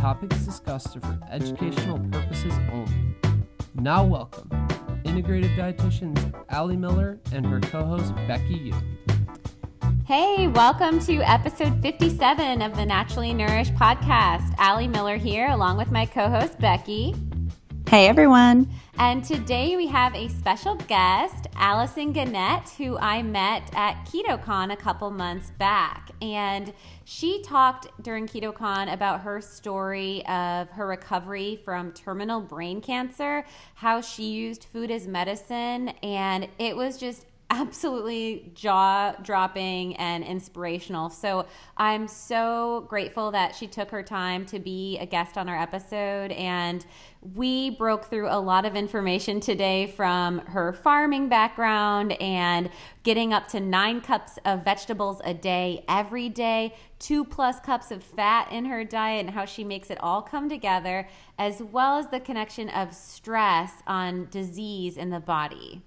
topics discussed are for educational purposes only. Now, welcome integrative dietitians Ali Miller and her co host Becky Yu. Hey, welcome to episode 57 of the Naturally Nourished podcast. Ali Miller here, along with my co host Becky. Hey, everyone. And today we have a special guest, Allison Gannett, who I met at KetoCon a couple months back. And she talked during KetoCon about her story of her recovery from terminal brain cancer, how she used food as medicine, and it was just absolutely jaw dropping and inspirational. So I'm so grateful that she took her time to be a guest on our episode. And we broke through a lot of information today from her farming background and getting up to nine cups of vegetables a day every day, two plus cups of fat in her diet, and how she makes it all come together, as well as the connection of stress on disease in the body.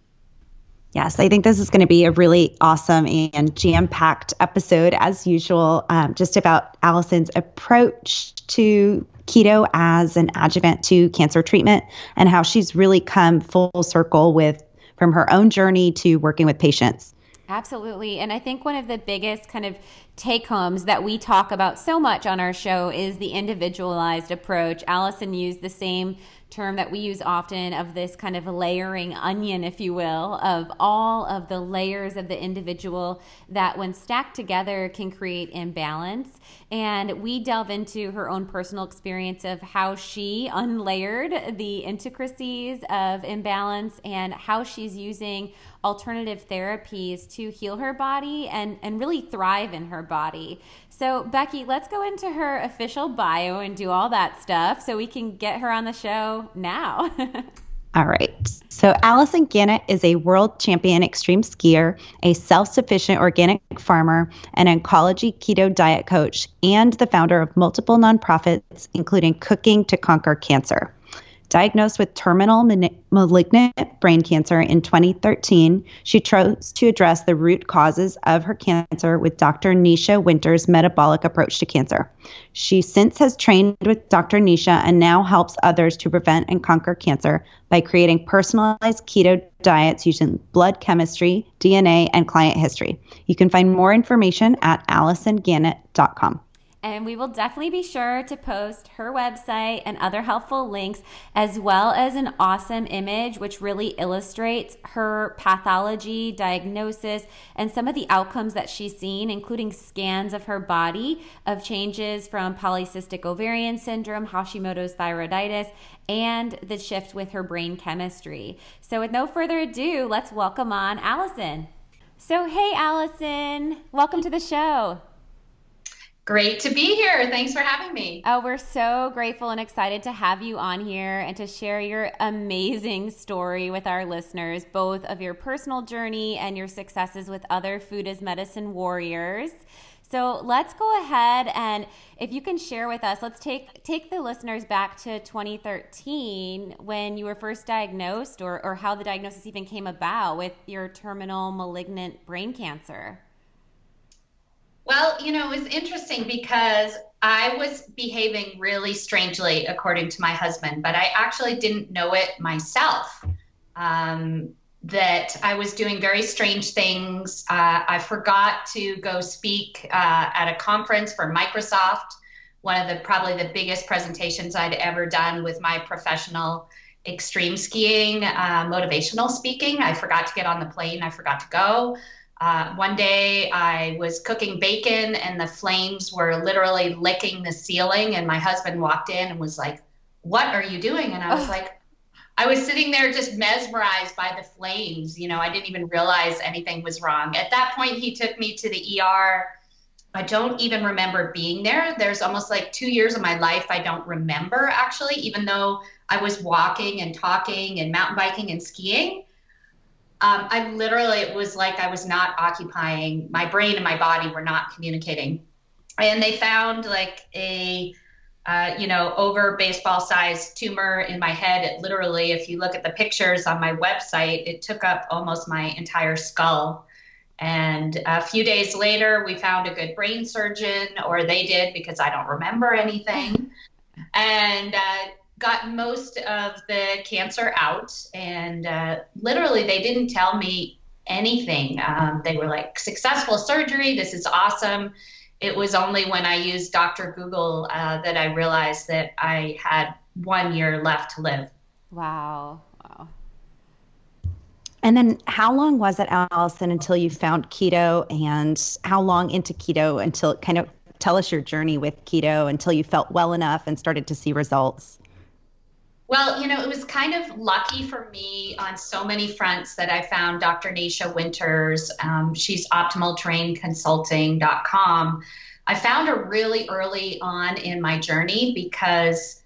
Yes, I think this is going to be a really awesome and jam packed episode, as usual, um, just about Allison's approach to keto as an adjuvant to cancer treatment and how she's really come full circle with from her own journey to working with patients. Absolutely. And I think one of the biggest kind of take homes that we talk about so much on our show is the individualized approach. Allison used the same term that we use often of this kind of layering onion, if you will, of all of the layers of the individual that, when stacked together, can create imbalance. And we delve into her own personal experience of how she unlayered the intricacies of imbalance and how she's using alternative therapies to heal her body and, and really thrive in her body. So, Becky, let's go into her official bio and do all that stuff so we can get her on the show now. all right. So, Allison Gannett is a world champion extreme skier, a self sufficient organic farmer, an oncology keto diet coach, and the founder of multiple nonprofits, including Cooking to Conquer Cancer. Diagnosed with terminal malignant brain cancer in 2013, she chose to address the root causes of her cancer with Dr. Nasha Winter's metabolic approach to cancer. She since has trained with Dr. Nasha and now helps others to prevent and conquer cancer by creating personalized keto diets using blood chemistry, DNA, and client history. You can find more information at allisongannett.com. And we will definitely be sure to post her website and other helpful links, as well as an awesome image which really illustrates her pathology, diagnosis, and some of the outcomes that she's seen, including scans of her body of changes from polycystic ovarian syndrome, Hashimoto's thyroiditis, and the shift with her brain chemistry. So, with no further ado, let's welcome on Allison. So, hey, Allison, welcome to the show. Great to be here. Thanks for having me. Oh, we're so grateful and excited to have you on here and to share your amazing story with our listeners, both of your personal journey and your successes with other food as medicine warriors. So let's go ahead and if you can share with us, let's take take the listeners back to 2013 when you were first diagnosed or, or how the diagnosis even came about with your terminal malignant brain cancer. Well, you know, it was interesting because I was behaving really strangely according to my husband, but I actually didn't know it myself. Um, that I was doing very strange things. Uh, I forgot to go speak uh, at a conference for Microsoft, one of the probably the biggest presentations I'd ever done with my professional extreme skiing, uh, motivational speaking. I forgot to get on the plane, I forgot to go. Uh, one day I was cooking bacon and the flames were literally licking the ceiling. And my husband walked in and was like, What are you doing? And I was like, I was sitting there just mesmerized by the flames. You know, I didn't even realize anything was wrong. At that point, he took me to the ER. I don't even remember being there. There's almost like two years of my life I don't remember actually, even though I was walking and talking and mountain biking and skiing. Um, I literally, it was like I was not occupying, my brain and my body were not communicating. And they found like a, uh, you know, over baseball sized tumor in my head. It literally, if you look at the pictures on my website, it took up almost my entire skull. And a few days later, we found a good brain surgeon, or they did because I don't remember anything, and uh, got most of the cancer out. And uh, literally, they didn't tell me anything. Um, they were like, successful surgery, this is awesome. It was only when I used Dr. Google uh, that I realized that I had one year left to live. Wow. Wow. And then how long was it, Allison, until you found keto and how long into keto until kind of tell us your journey with keto until you felt well enough and started to see results? Well, you know, it was kind of lucky for me on so many fronts that I found Dr. Nasha Winters. Um, she's optimalterrainconsulting.com. I found her really early on in my journey because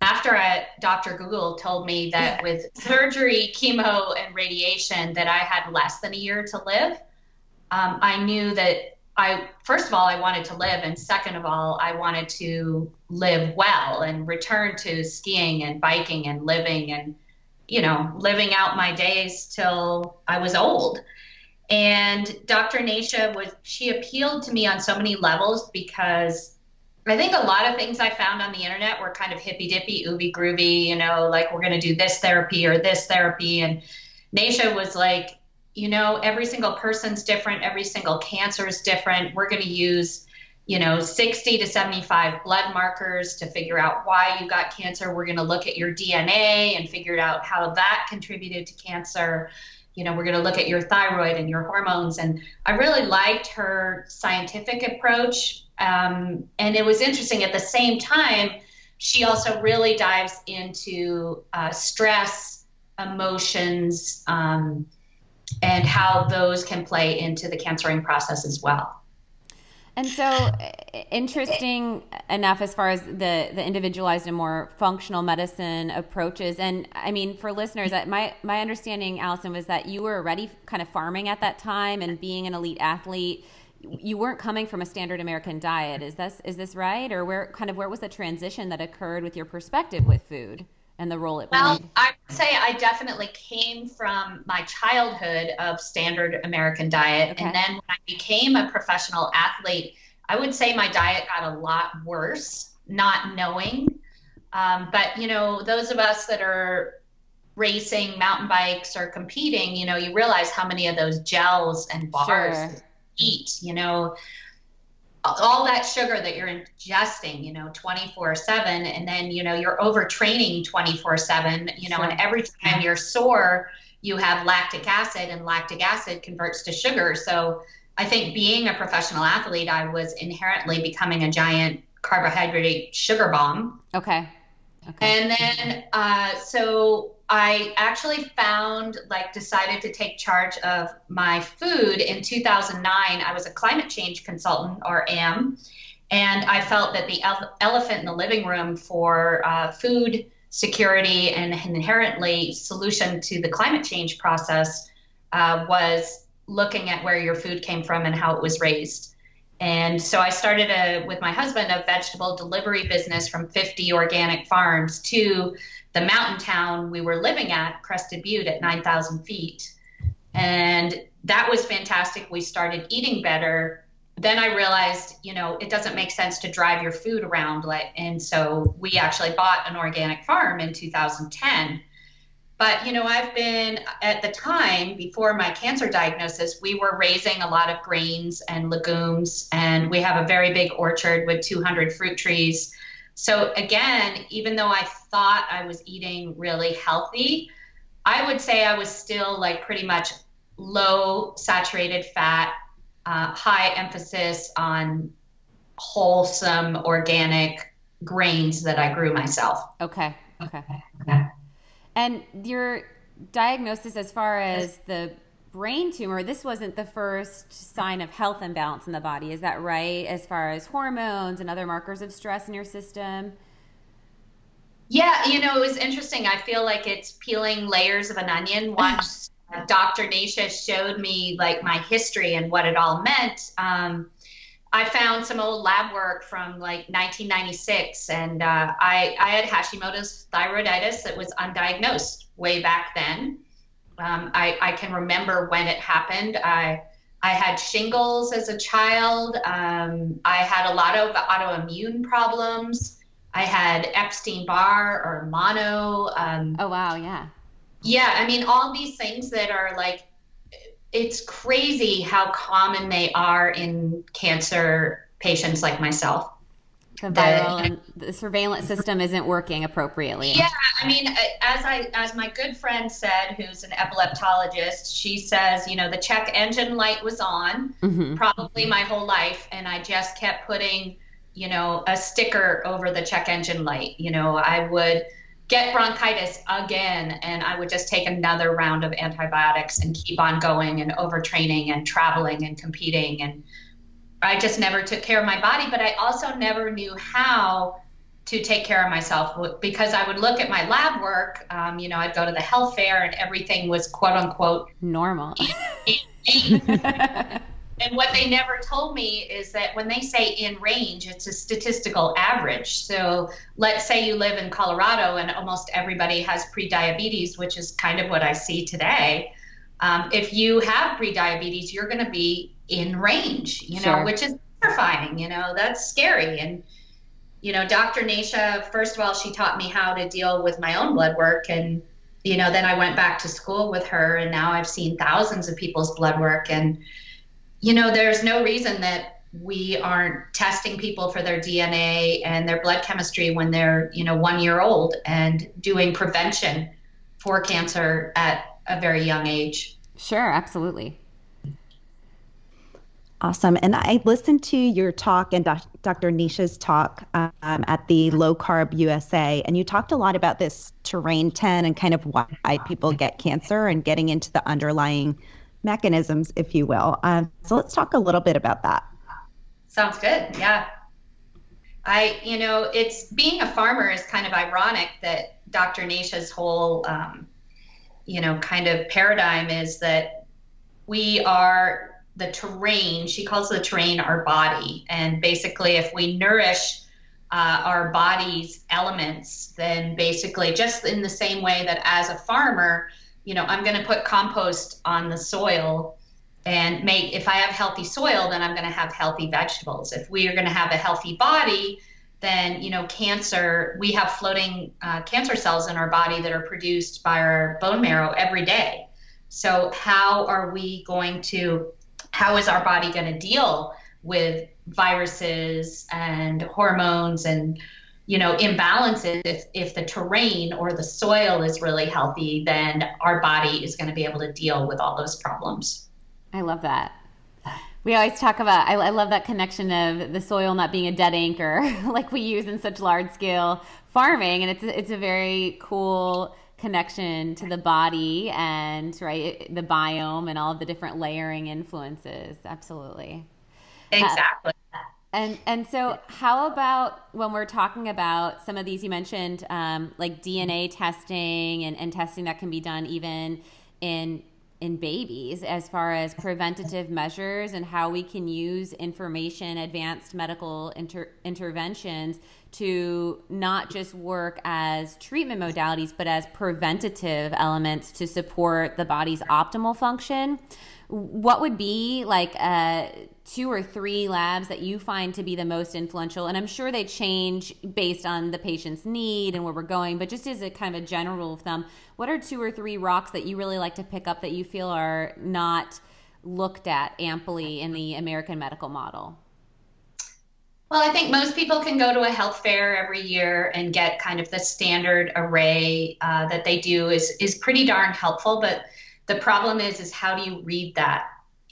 after I, Dr. Google told me that with surgery, chemo, and radiation, that I had less than a year to live, um, I knew that I, first of all, I wanted to live, and second of all, I wanted to live well and return to skiing and biking and living and, you know, living out my days till I was old. And Dr. Nasha was, she appealed to me on so many levels because I think a lot of things I found on the internet were kind of hippy dippy, ooby groovy, you know, like we're going to do this therapy or this therapy. And Nasha was like, you know, every single person's different, every single cancer is different. We're going to use, you know, 60 to 75 blood markers to figure out why you got cancer. We're going to look at your DNA and figure out how that contributed to cancer. You know, we're going to look at your thyroid and your hormones. And I really liked her scientific approach um, and it was interesting at the same time, she also really dives into uh, stress, emotions, um, and how those can play into the cancering process as well. And so, interesting enough as far as the the individualized and more functional medicine approaches. And I mean, for listeners, my my understanding, Allison, was that you were already kind of farming at that time and being an elite athlete you weren't coming from a standard American diet. Is this is this right, or where kind of where was the transition that occurred with your perspective with food and the role it played? Well, I would say I definitely came from my childhood of standard American diet, okay. and then when I became a professional athlete, I would say my diet got a lot worse, not knowing. Um, but you know, those of us that are racing mountain bikes or competing, you know, you realize how many of those gels and bars. Sure eat, you know, all that sugar that you're ingesting, you know, 24 7, and then, you know, you're overtraining 24 7, you know, sure. and every time you're sore, you have lactic acid, and lactic acid converts to sugar. So I think being a professional athlete, I was inherently becoming a giant carbohydrate sugar bomb. Okay. okay. And then, uh, so I actually found, like, decided to take charge of my food in 2009. I was a climate change consultant, or am, and I felt that the ele- elephant in the living room for uh, food security and inherently solution to the climate change process uh, was looking at where your food came from and how it was raised. And so I started a, with my husband a vegetable delivery business from 50 organic farms to the mountain town we were living at, Crested Butte, at 9,000 feet. And that was fantastic. We started eating better. Then I realized, you know, it doesn't make sense to drive your food around. And so we actually bought an organic farm in 2010. But, you know, I've been at the time before my cancer diagnosis, we were raising a lot of grains and legumes, and we have a very big orchard with 200 fruit trees so again, even though I thought I was eating really healthy, I would say I was still like pretty much low saturated fat, uh, high emphasis on wholesome organic grains that I grew myself. Okay. Okay. okay. And your diagnosis as far as the brain tumor, this wasn't the first sign of health imbalance in the body. Is that right? As far as hormones and other markers of stress in your system? Yeah, you know, it was interesting. I feel like it's peeling layers of an onion. Once uh, Dr. Nasha showed me like my history and what it all meant, um, I found some old lab work from like 1996, and uh, I, I had Hashimoto's thyroiditis that was undiagnosed way back then. Um, I, I can remember when it happened. I I had shingles as a child. Um, I had a lot of autoimmune problems. I had Epstein Barr or mono. Um, oh wow, yeah. Yeah, I mean all these things that are like it's crazy how common they are in cancer patients like myself. The viral and the surveillance system isn't working appropriately. Yeah, I mean, as I as my good friend said, who's an epileptologist, she says, you know, the check engine light was on mm-hmm. probably my whole life, and I just kept putting, you know, a sticker over the check engine light. You know, I would get bronchitis again and i would just take another round of antibiotics and keep on going and overtraining and traveling and competing. And i just never took care of my body but i also never knew how to take care of myself because i would look at my lab work um, you know i'd go to the health fair and everything was quote unquote normal And what they never told me is that when they say in range, it's a statistical average. So let's say you live in Colorado and almost everybody has prediabetes, which is kind of what I see today. Um, if you have prediabetes, you're going to be in range, you know, which is terrifying. You know, that's scary. And, you know, Dr. Nasha, first of all, she taught me how to deal with my own blood work. And, you know, then I went back to school with her, and now I've seen thousands of people's blood work. And, you know, there's no reason that we aren't testing people for their DNA and their blood chemistry when they're, you know, one year old and doing prevention for cancer at a very young age. Sure, absolutely. Awesome. And I listened to your talk and Dr. Nasha's talk um, at the Low Carb USA, and you talked a lot about this terrain 10 and kind of why people get cancer and getting into the underlying mechanisms, if you will. Um, so let's talk a little bit about that. Sounds good. Yeah. I, you know, it's being a farmer is kind of ironic that Dr. Nasha's whole, um, you know, kind of paradigm is that we are the terrain. She calls the terrain our body. And basically, if we nourish uh, our body's elements, then basically, just in the same way that as a farmer, you know, I'm going to put compost on the soil and make, if I have healthy soil, then I'm going to have healthy vegetables. If we are going to have a healthy body, then, you know, cancer, we have floating uh, cancer cells in our body that are produced by our bone marrow every day. So, how are we going to, how is our body going to deal with viruses and hormones and you know imbalances if, if the terrain or the soil is really healthy then our body is going to be able to deal with all those problems. I love that. We always talk about I, I love that connection of the soil not being a dead anchor like we use in such large scale farming and it's it's a very cool connection to the body and right the biome and all of the different layering influences. Absolutely. Exactly. uh, and and so, how about when we're talking about some of these? You mentioned um, like DNA testing and, and testing that can be done even in in babies as far as preventative measures and how we can use information advanced medical inter- interventions to not just work as treatment modalities but as preventative elements to support the body's optimal function what would be like uh, two or three labs that you find to be the most influential and i'm sure they change based on the patient's need and where we're going but just as a kind of a general rule of thumb what are two or three rocks that you really like to pick up that you feel are not looked at amply in the american medical model well, I think most people can go to a health fair every year and get kind of the standard array uh, that they do is is pretty darn helpful. But the problem is, is how do you read that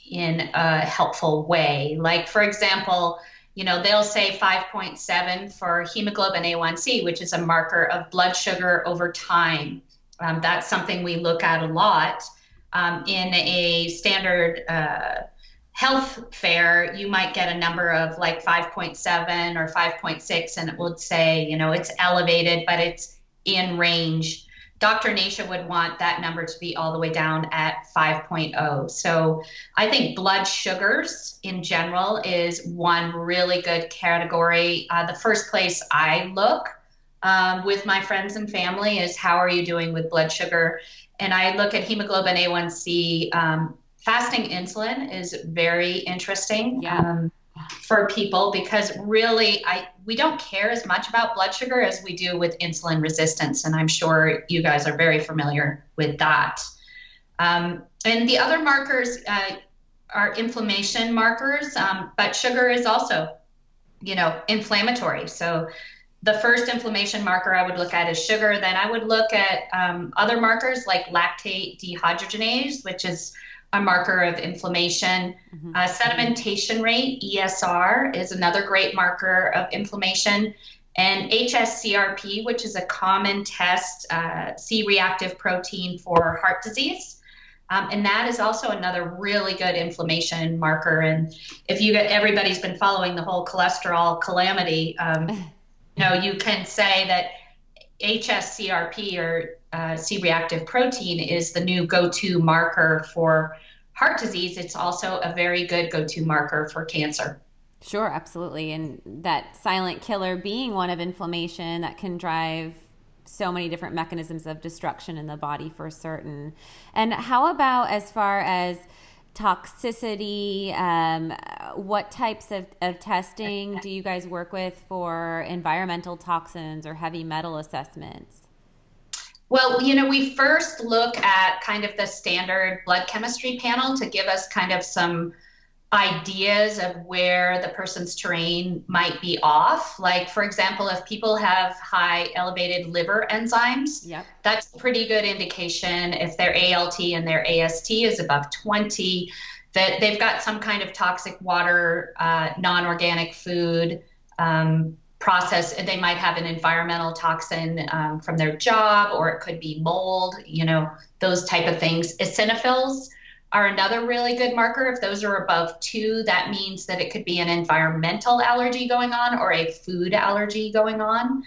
in a helpful way? Like, for example, you know, they'll say 5.7 for hemoglobin A1C, which is a marker of blood sugar over time. Um, that's something we look at a lot. Um, in a standard uh, health fair, you might get a number of like 5.7 or 5.6, and it would say, you know, it's elevated, but it's in range. Dr. Nasha would want that number to be all the way down at 5.0. So I think blood sugars in general is one really good category. Uh, the first place I look um, with my friends and family is how are you doing with blood sugar? And I look at hemoglobin A1C. Um, fasting insulin is very interesting. Yeah. Um, for people because really I we don't care as much about blood sugar as we do with insulin resistance, and I'm sure you guys are very familiar with that. Um, and the other markers uh, are inflammation markers, um, but sugar is also, you know, inflammatory. So the first inflammation marker I would look at is sugar. Then I would look at um, other markers like lactate dehydrogenase, which is a marker of inflammation. Mm-hmm. Uh, sedimentation rate, ESR, is another great marker of inflammation. And HSCRP, which is a common test, uh, C reactive protein for heart disease. Um, and that is also another really good inflammation marker. And if you get everybody's been following the whole cholesterol calamity, um, you know, you can say that HSCRP or uh, C reactive protein is the new go to marker for heart disease. It's also a very good go to marker for cancer. Sure, absolutely. And that silent killer being one of inflammation that can drive so many different mechanisms of destruction in the body for certain. And how about as far as toxicity? Um, what types of, of testing do you guys work with for environmental toxins or heavy metal assessments? Well, you know, we first look at kind of the standard blood chemistry panel to give us kind of some ideas of where the person's terrain might be off. Like, for example, if people have high elevated liver enzymes, yep. that's a pretty good indication if their ALT and their AST is above 20, that they've got some kind of toxic water, uh, non organic food. Um, process and they might have an environmental toxin um, from their job or it could be mold you know those type of things eosinophils are another really good marker. If those are above two, that means that it could be an environmental allergy going on or a food allergy going on.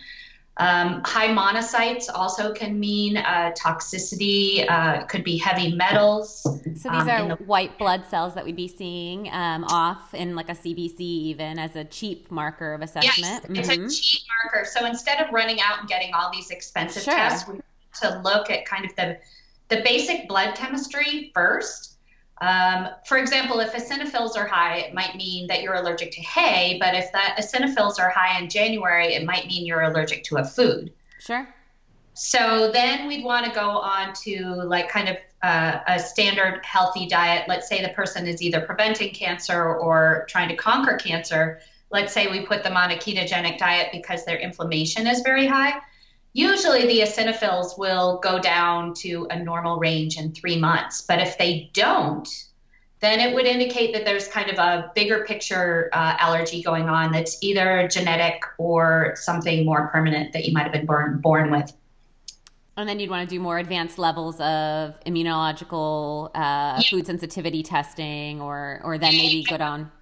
Um, high monocytes also can mean uh, toxicity, uh, could be heavy metals. So these um, are the- white blood cells that we'd be seeing um, off in like a CBC, even as a cheap marker of assessment. Yes, mm-hmm. it's a mm-hmm. cheap marker. So instead of running out and getting all these expensive sure. tests, we to look at kind of the the basic blood chemistry first um, for example, if eosinophils are high, it might mean that you're allergic to hay, but if that eosinophils are high in January, it might mean you're allergic to a food. Sure. So then we'd want to go on to like kind of uh, a standard healthy diet. Let's say the person is either preventing cancer or trying to conquer cancer. Let's say we put them on a ketogenic diet because their inflammation is very high Usually the eosinophils will go down to a normal range in three months, but if they don't, then it would indicate that there's kind of a bigger picture uh, allergy going on that's either genetic or something more permanent that you might have been born, born with. And then you'd want to do more advanced levels of immunological uh, food sensitivity testing, or or then maybe go down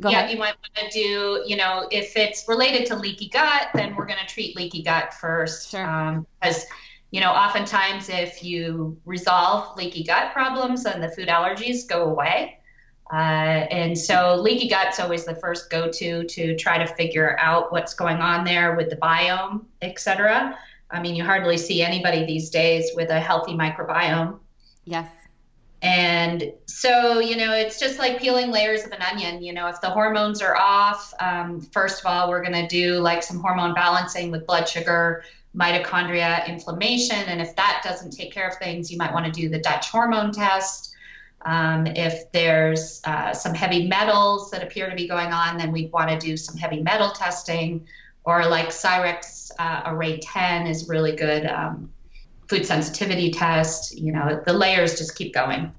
Go yeah, ahead. you might want to do, you know, if it's related to leaky gut, then we're going to treat leaky gut first. Sure. Um, because, you know, oftentimes if you resolve leaky gut problems, then the food allergies go away. Uh, and so leaky gut's always the first go-to to try to figure out what's going on there with the biome, et cetera. I mean, you hardly see anybody these days with a healthy microbiome. Yes. And so, you know, it's just like peeling layers of an onion. You know, if the hormones are off, um, first of all, we're going to do like some hormone balancing with blood sugar, mitochondria, inflammation. And if that doesn't take care of things, you might want to do the Dutch hormone test. Um, if there's uh, some heavy metals that appear to be going on, then we'd want to do some heavy metal testing. Or like Cyrex uh, Array 10 is really good um, food sensitivity test. You know, the layers just keep going.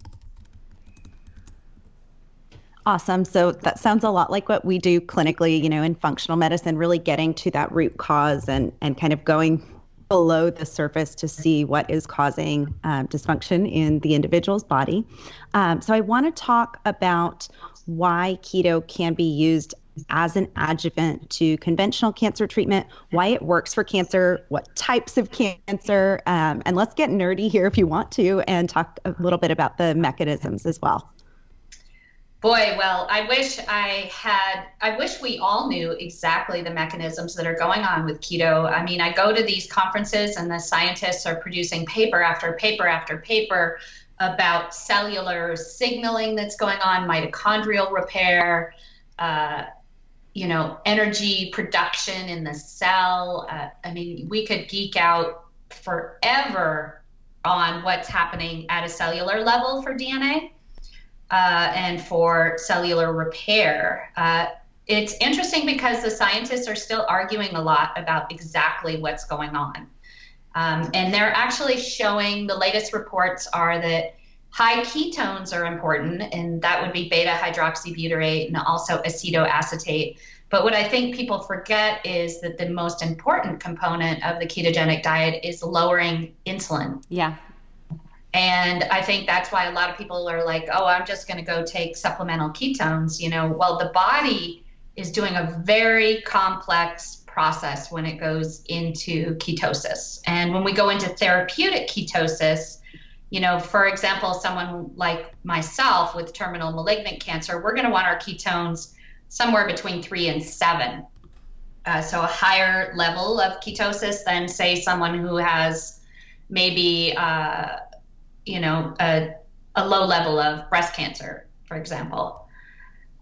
Awesome. So that sounds a lot like what we do clinically, you know, in functional medicine, really getting to that root cause and and kind of going below the surface to see what is causing um, dysfunction in the individual's body. Um, so I want to talk about why keto can be used as an adjuvant to conventional cancer treatment, why it works for cancer, what types of cancer, um, and let's get nerdy here if you want to and talk a little bit about the mechanisms as well. Boy, well, I wish I had, I wish we all knew exactly the mechanisms that are going on with keto. I mean, I go to these conferences and the scientists are producing paper after paper after paper about cellular signaling that's going on, mitochondrial repair, uh, you know, energy production in the cell. Uh, I mean, we could geek out forever on what's happening at a cellular level for DNA uh, and for cellular repair. Uh, it's interesting because the scientists are still arguing a lot about exactly what's going on. Um, and they're actually showing the latest reports are that high ketones are important, and that would be beta hydroxybutyrate and also acetoacetate. But what I think people forget is that the most important component of the ketogenic diet is lowering insulin. Yeah. And I think that's why a lot of people are like, oh, I'm just going to go take supplemental ketones. You know, well, the body is doing a very complex process when it goes into ketosis. And when we go into therapeutic ketosis, you know, for example, someone like myself with terminal malignant cancer, we're going to want our ketones somewhere between three and seven. Uh, so a higher level of ketosis than, say, someone who has maybe. Uh, you know, a, a low level of breast cancer, for example.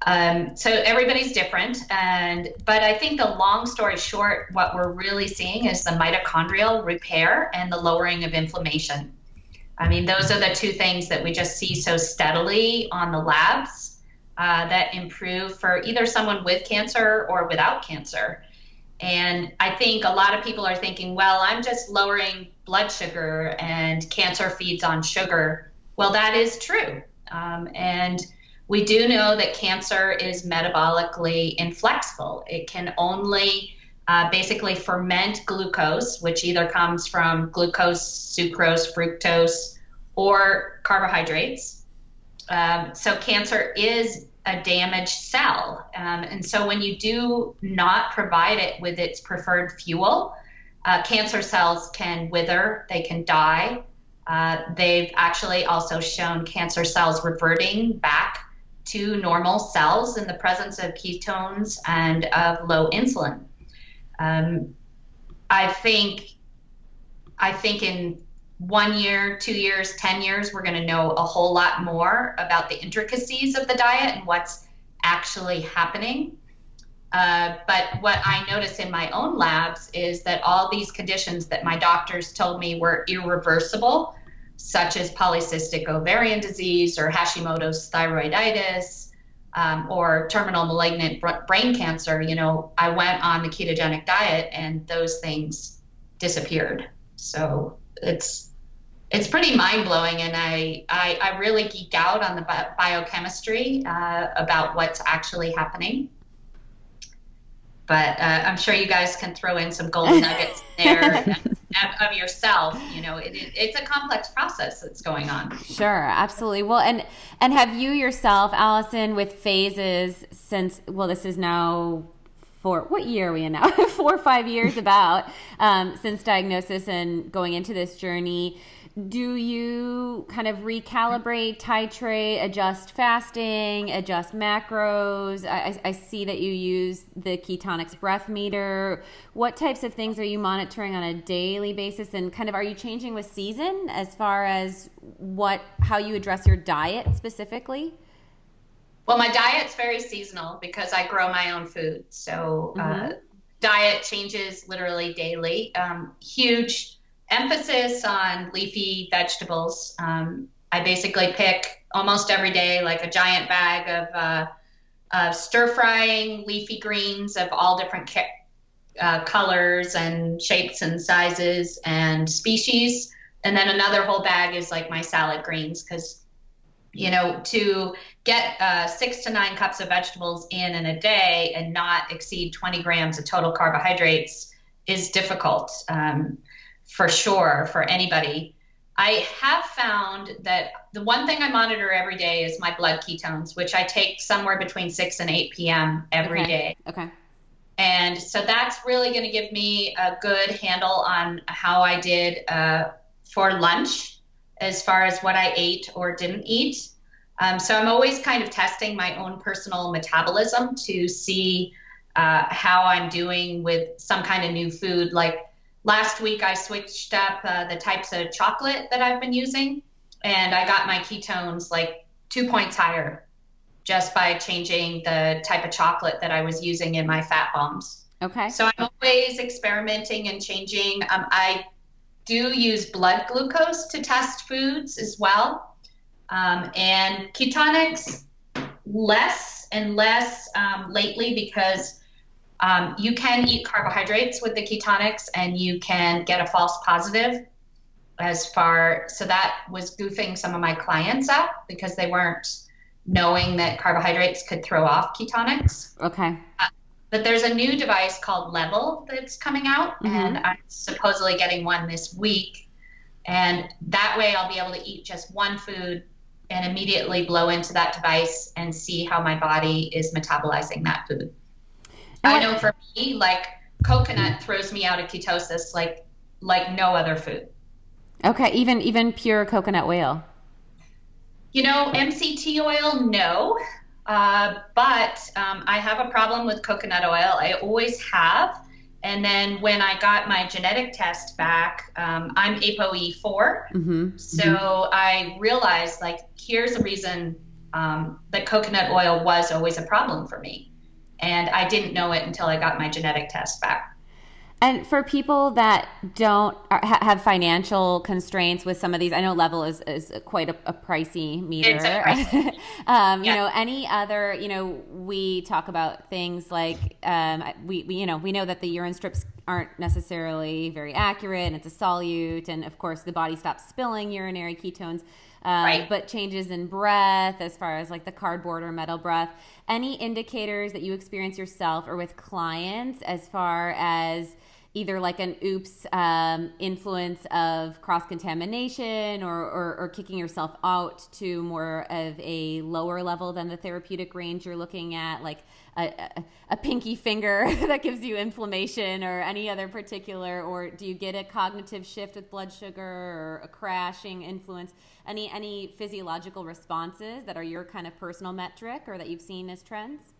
Um, so everybody's different, and but I think the long story short, what we're really seeing is the mitochondrial repair and the lowering of inflammation. I mean, those are the two things that we just see so steadily on the labs uh, that improve for either someone with cancer or without cancer. And I think a lot of people are thinking, well, I'm just lowering blood sugar and cancer feeds on sugar. Well, that is true. Um, and we do know that cancer is metabolically inflexible. It can only uh, basically ferment glucose, which either comes from glucose, sucrose, fructose, or carbohydrates. Um, so cancer is a damaged cell. Um, and so when you do not provide it with its preferred fuel, uh, cancer cells can wither, they can die. Uh, they've actually also shown cancer cells reverting back to normal cells in the presence of ketones and of low insulin. Um, I think, I think in one year, two years, 10 years, we're going to know a whole lot more about the intricacies of the diet and what's actually happening. Uh, but what I notice in my own labs is that all these conditions that my doctors told me were irreversible, such as polycystic ovarian disease or Hashimoto's thyroiditis um, or terminal malignant brain cancer, you know, I went on the ketogenic diet and those things disappeared. So it's it's pretty mind blowing, and I, I, I really geek out on the bi- biochemistry uh, about what's actually happening. But uh, I'm sure you guys can throw in some golden nuggets there of, yourself. You know, it, it, it's a complex process that's going on. Sure, absolutely. Well, and and have you yourself, Allison, with phases since? Well, this is now for what year are we in now? Four or five years about um, since diagnosis and going into this journey do you kind of recalibrate, titrate, adjust fasting, adjust macros? I, I, see that you use the Ketonix breath meter. What types of things are you monitoring on a daily basis, and kind of are you changing with season as far as what how you address your diet specifically? Well, my diet's very seasonal because I grow my own food, so uh, mm-hmm. uh, diet changes literally daily. Um, huge emphasis on leafy vegetables. Um, I basically pick almost every day like a giant bag of, uh, of stir frying leafy greens of all different ca- uh, colors and shapes and sizes and species. And then another whole bag is like my salad greens because, you know, to get uh, six to nine cups of vegetables in in a day and not exceed 20 grams of total carbohydrates is difficult. Um, for sure for anybody. I have found that the one thing I monitor every day is my blood ketones, which I take somewhere between 6 and 8 p.m. every okay. day. Okay. And so that's really going to give me a good handle on how I did uh, for lunch as far as what I ate or didn't eat. Um, so I'm always kind of testing my own personal metabolism to see uh, how I'm doing with some kind of new food. Like last week, I switched up uh, the types of chocolate that I've been using, and I got my ketones like two points higher just by changing the type of chocolate that I was using in my fat bombs. Okay. So I'm always experimenting and changing. Um, I do use blood glucose to test foods as well. Um, and Ketonix, less and less um, lately because um, you can eat carbohydrates with the Ketonix and you can get a false positive as far so that was goofing some of my clients up because they weren't knowing that carbohydrates could throw off Ketonix. Okay. Uh, but there's a new device called LEVL that's coming out, Mhm. and I'm supposedly getting one this week. And that way, I'll be able to eat just one food and immediately blow into that device and see how my body is metabolizing that food. I know for me, like coconut throws me out of ketosis like like no other food. Okay. Even even pure coconut oil. You know, MCT oil, no. Uh, but um, I have a problem with coconut oil. I always have. And then when I got my genetic test back, um, I'm ApoE4. Mm-hmm. So I realized, like, here's a reason um, that coconut oil was always a problem for me. And I didn't know it until I got my genetic test back. And for people that don't have financial constraints with some of these, I know LEVL is, is quite a, a pricey meter. A pricey- um, You know, any other, you know, we talk about things like um, we, we, you know, we know that the urine strips aren't necessarily very accurate, and it's a solute, and of course the body stops spilling urinary ketones. Um, Right. But changes in breath, as far as like the cardboard or metal breath, any indicators that you experience yourself or with clients as far as either like an oops um, influence of cross contamination or, or, or kicking yourself out to more of a lower level than the therapeutic range you're looking at, like a, a, a pinky finger that gives you inflammation or any other particular, or do you get a cognitive shift with blood sugar or a crashing influence? Any any physiological responses that are your kind of personal metric or that you've seen as trends?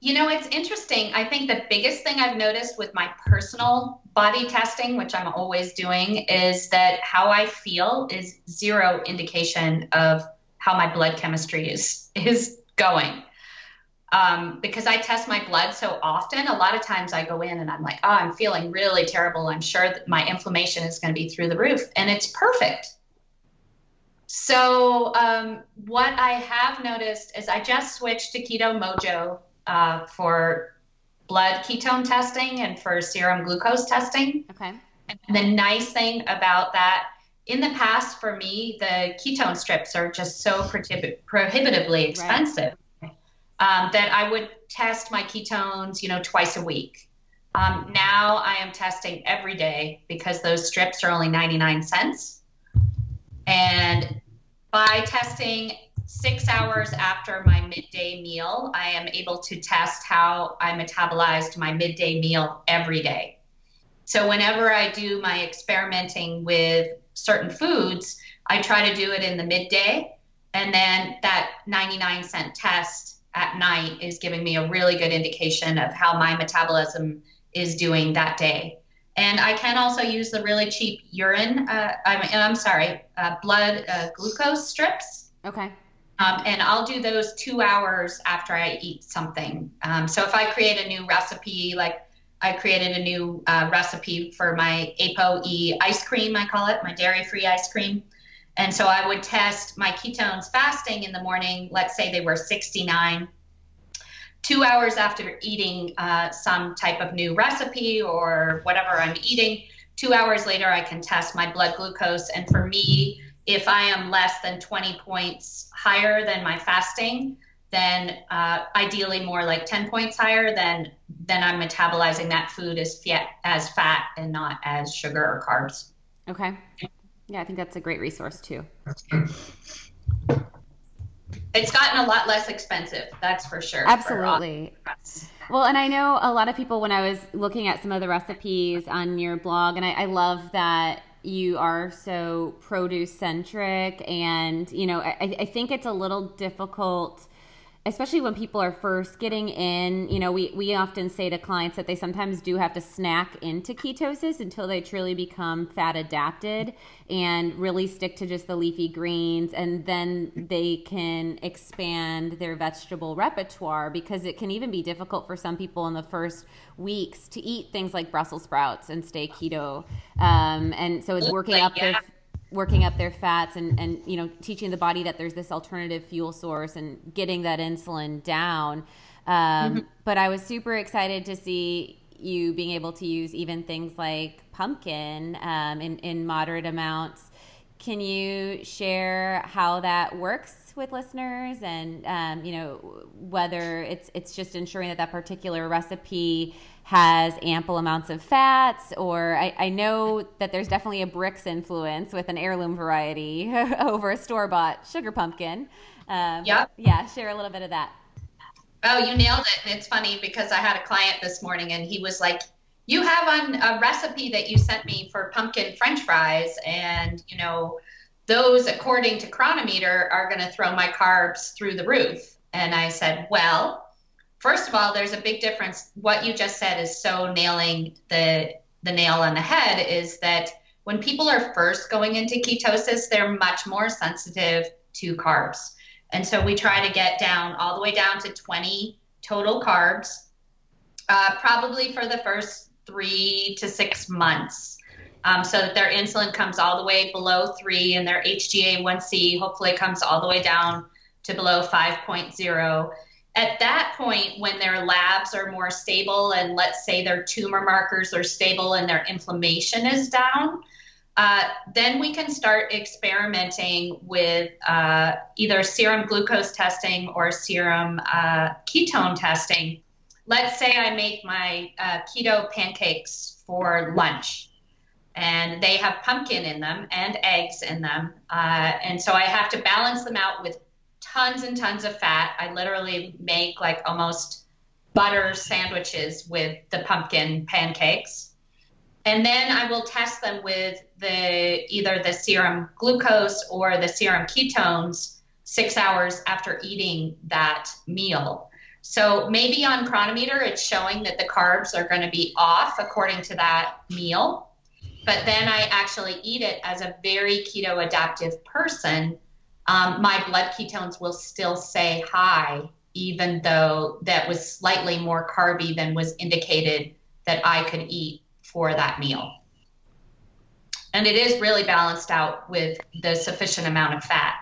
You know, it's interesting. I think the biggest thing I've noticed with my personal body testing, which I'm always doing, is that how I feel is zero indication of how my blood chemistry is is going. Um, because I test my blood so often, a lot of times I go in and I'm like, oh, I'm feeling really terrible. I'm sure that my inflammation is going to be through the roof, and it's perfect. So, um, what I have noticed is I just switched to Keto Mojo uh, for blood ketone testing and for serum glucose testing. Okay. And the nice thing about that, in the past for me, the ketone strips are just so prohibit- prohibitively expensive um, that I would test my ketones, you know, twice a week. Um, now I am testing every day because those strips are only 99 cents. And by testing six hours after my midday meal, I am able to test how I metabolized my midday meal every day. So, whenever I do my experimenting with certain foods, I try to do it in the midday. And then that 99 cent test at night is giving me a really good indication of how my metabolism is doing that day. And I can also use the really cheap urine, uh, I'm, I'm sorry, uh, blood uh, glucose strips. Okay. Um, and I'll do those two hours after I eat something. Um, so if I create a new recipe, like I created a new uh, recipe for my ApoE ice cream, I call it, my dairy free ice cream. And so I would test my ketones fasting in the morning. Let's say they were 69. Two hours after eating uh, some type of new recipe or whatever I'm eating, two hours later, I can test my blood glucose. And for me, if I am less than 20 points higher than my fasting, then uh, ideally more like 10 points higher, then then I'm metabolizing that food as fat, as fat and not as sugar or carbs. Okay. Yeah, I think that's a great resource too. It's gotten a lot less expensive, that's for sure. Absolutely. For well, and I know a lot of people when I was looking at some of the recipes on your blog, and I, I love that you are so produce centric, and you know, I, I think it's a little difficult especially when people are first getting in, you know, we, we often say to clients that they sometimes do have to snack into ketosis until they truly become fat adapted and really stick to just the leafy greens. And then they can expand their vegetable repertoire because it can even be difficult for some people in the first weeks to eat things like Brussels sprouts and stay keto. Um, and so it's working up their working up their fats and, and you know teaching the body that there's this alternative fuel source and getting that insulin down. Um, mm-hmm. but i was super excited to see you being able to use even things like pumpkin um, in, in moderate amounts. Can you share how that works with listeners and um, you know whether it's it's just ensuring that that particular recipe has ample amounts of fats, or I, I, know that there's definitely a Brix influence with an heirloom variety over a store bought sugar pumpkin. Um, yep. Yeah, share a little bit of that. Oh, you nailed it. And it's funny because I had a client this morning and he was like, You have on a recipe that you sent me for pumpkin french fries, and you know, those, according to Cronometer, are going to throw my carbs through the roof. And I said, Well, first of all, there's a big difference. What you just said is so nailing the the nail on the head is that when people are first going into ketosis, they're much more sensitive to carbs. And so we try to get down all the way down to 20 total carbs, uh, probably for the first three to six months. Um, so that their insulin comes all the way below three and their HbA1c hopefully comes all the way down to below 5.0 at that point, when their labs are more stable and let's say their tumor markers are stable and their inflammation is down, uh, then we can start experimenting with uh, either serum glucose testing or serum uh, ketone testing. Let's say I make my uh, keto pancakes for lunch and they have pumpkin in them and eggs in them. Uh, and so I have to balance them out with tons and tons of fat. I literally make like almost butter sandwiches with the pumpkin pancakes. And then I will test them with the either the serum glucose or the serum ketones six hours after eating that meal. So maybe on Cronometer, it's showing that the carbs are going to be off according to that meal. But then I actually eat it as a very keto adaptive person um, my blood ketones will still say high, even though that was slightly more carby than was indicated that I could eat for that meal. And it is really balanced out with the sufficient amount of fat.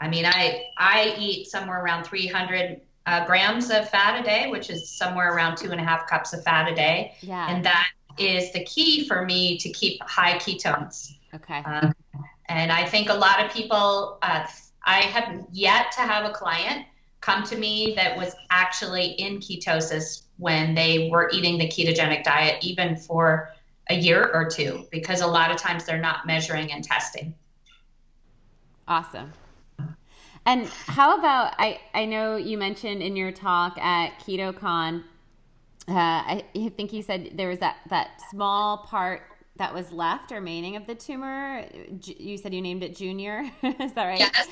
I mean, I I eat somewhere around 300 uh, grams of fat a day, which is somewhere around two and a half cups of fat a day. Yeah. And that is the key for me to keep high ketones. Okay. Uh, and I think a lot of people uh, I have yet to have a client come to me that was actually in ketosis when they were eating the ketogenic diet, even for a year or two, because a lot of times they're not measuring and testing. Awesome. And how about I? I know you mentioned in your talk at KetoCon, uh, I think you said there was that that small part that was left remaining of the tumor. You said you named it Junior. Is that right? Yes.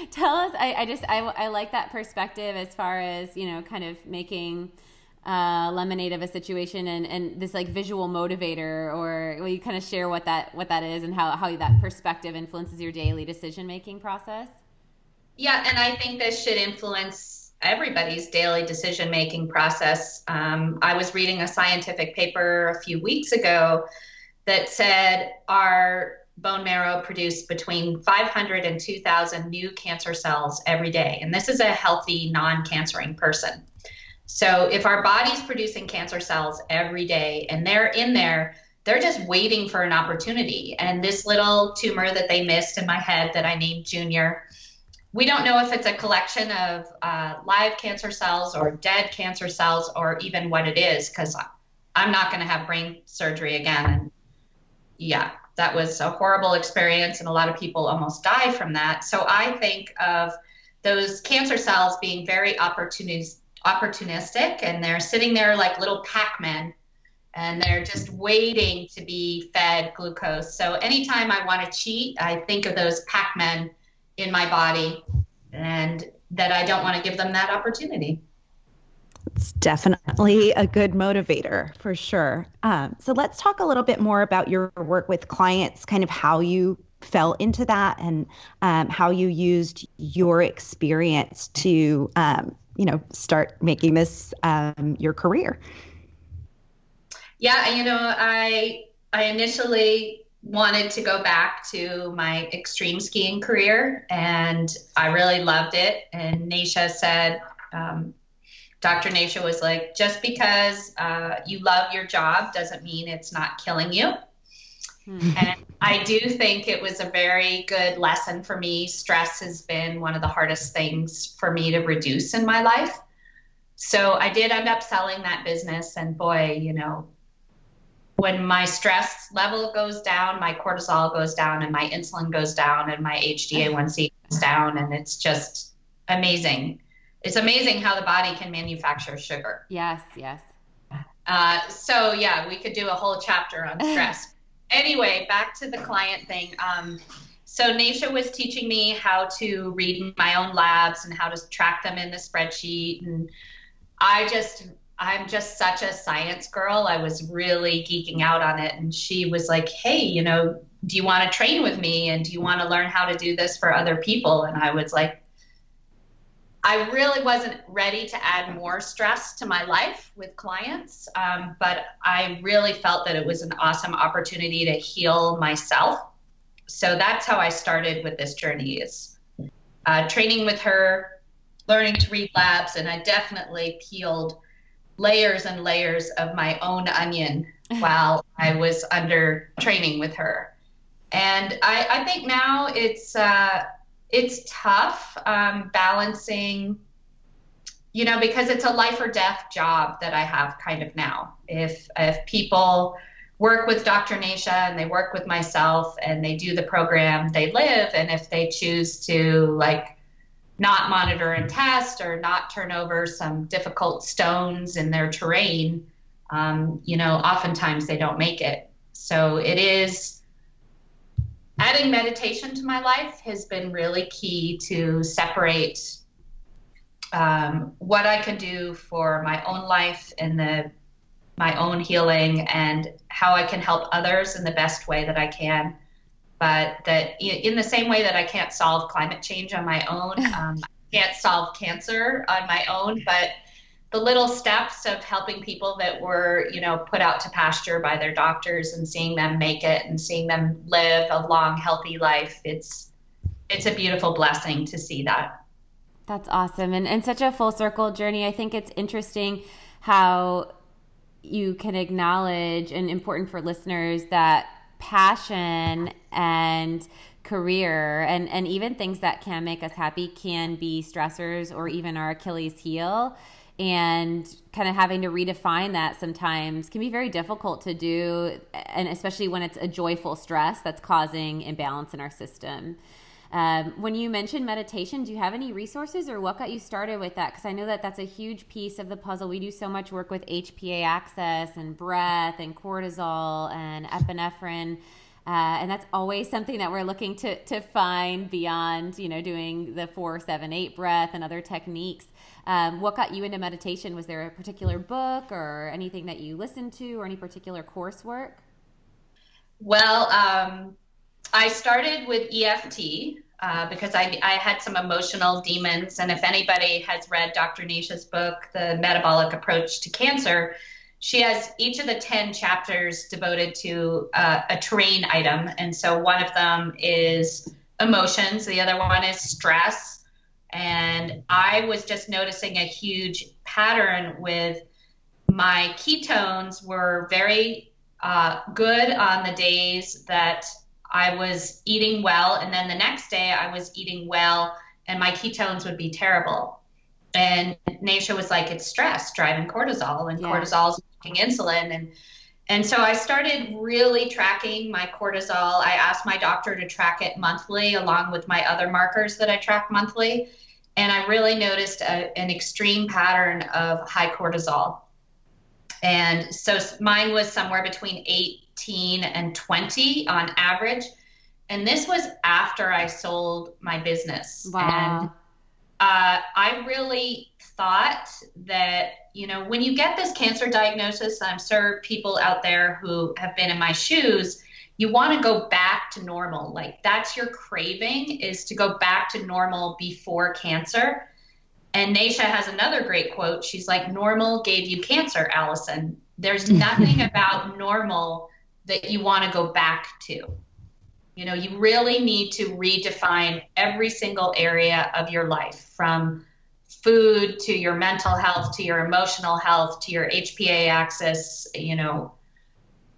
Tell us. I, I just I, I like that perspective as far as you know, kind of making uh, lemonade of a situation and, and this like visual motivator, or will you kind of share what that what that is and how how that perspective influences your daily decision making process? Yeah, and I think this should influence everybody's daily decision making process. Um, I was reading a scientific paper a few weeks ago that said our bone marrow produced between 500 and 2,000 new cancer cells every day. And this is a healthy, non cancering person. So if our body's producing cancer cells every day and they're in there, they're just waiting for an opportunity. And this little tumor that they missed in my head that I named Junior we don't know if it's a collection of uh, live cancer cells or dead cancer cells or even what it is because I'm not going to have brain surgery again. And yeah, that was a horrible experience, and a lot of people almost die from that. So I think of those cancer cells being very opportunistic, and they're sitting there like little Pac-Men, and they're just waiting to be fed glucose. So anytime I want to cheat, I think of those Pac-Men in my body, and that I don't want to give them that opportunity. It's definitely a good motivator for sure. Um, so let's talk a little bit more about your work with clients, kind of how you fell into that and um, how you used your experience to, um, you know, start making this um, your career. Yeah, you know, I I initially wanted to go back to my extreme skiing career, and I really loved it. And Nasha said, um, Dr. Nasha was like, just because uh, you love your job doesn't mean it's not killing you. Mm-hmm. And I do think it was a very good lesson for me. Stress has been one of the hardest things for me to reduce in my life. So I did end up selling that business. And boy, you know, when my stress level goes down, my cortisol goes down, and my insulin goes down, and my HbA1c goes down, and it's just amazing it's amazing how the body can manufacture sugar. Yes, yes. Uh, so yeah, we could do a whole chapter on stress. anyway, back to the client thing. Um, so Nasha was teaching me how to read my own labs and how to track them in the spreadsheet, and I just I'm just such a science girl. I was really geeking out on it, and she was like, "Hey, you know, do you want to train with me? And do you want to learn how to do this for other people?" And I was like, I really wasn't ready to add more stress to my life with clients, um, but I really felt that it was an awesome opportunity to heal myself. So that's how I started with this journey: is uh, training with her, learning to read labs, and I definitely peeled layers and layers of my own onion while I was under training with her. And I, I think now it's uh, it's tough um, balancing you know because it's a life or death job that i have kind of now if if people work with dr nasha and they work with myself and they do the program they live and if they choose to like not monitor and test or not turn over some difficult stones in their terrain um, you know oftentimes they don't make it so it is adding meditation to my life has been really key to separate um, what I can do for my own life and the my own healing and how I can help others in the best way that I can. But that in the same way that I can't solve climate change on my own, um, I can't solve cancer on my own, but the little steps of helping people that were, you know, put out to pasture by their doctors and seeing them make it and seeing them live a long, healthy life. It's it's a beautiful blessing to see that. That's awesome. And and such a full circle journey. I think it's interesting how you can acknowledge and important for listeners that passion and career and and even things that can make us happy can be stressors or even our Achilles heel. And kind of having to redefine that sometimes can be very difficult to do and especially when it's a joyful stress that's causing imbalance in our system. Um, when you mentioned meditation do you have any resources or what got you started with that? Because i know that that's a huge piece of the puzzle. We do so much work with HPA axis and breath and cortisol and epinephrine uh, and that's always something that we're looking to, to find beyond, you know, doing the four, seven, eight breath and other techniques. Um, what got you into meditation? Was there a particular book or anything that you listened to or any particular coursework? Well, um, I started with EFT uh, because I, I, had some emotional demons. And if anybody has read Dr. Nasha's book, The Metabolic Approach to Cancer, she has each of the 10 chapters devoted to uh, a terrain item. And so one of them is emotions, the other one is stress. And I was just noticing a huge pattern with my ketones were very uh, good on the days that I was eating well. And then the next day I was eating well and my ketones would be terrible. And Nasha was like, it's stress driving cortisol, and yeah. cortisol is insulin. And and so I started really tracking my cortisol. I asked my doctor to track it monthly along with my other markers that I track monthly. And I really noticed a, an extreme pattern of high cortisol. And so mine was somewhere between 18 and 20 on average. And this was after I sold my business. Wow. And uh, I really thought that, you know, when you get this cancer diagnosis, I'm sure people out there who have been in my shoes, you want to go back to normal. Like that's your craving is to go back to normal before cancer. And Nasha has another great quote. She's like, normal gave you cancer, Allison. There's nothing about normal that you want to go back to. You know, you really need to redefine every single area of your life from food to your mental health to your emotional health to your HPA axis, you know.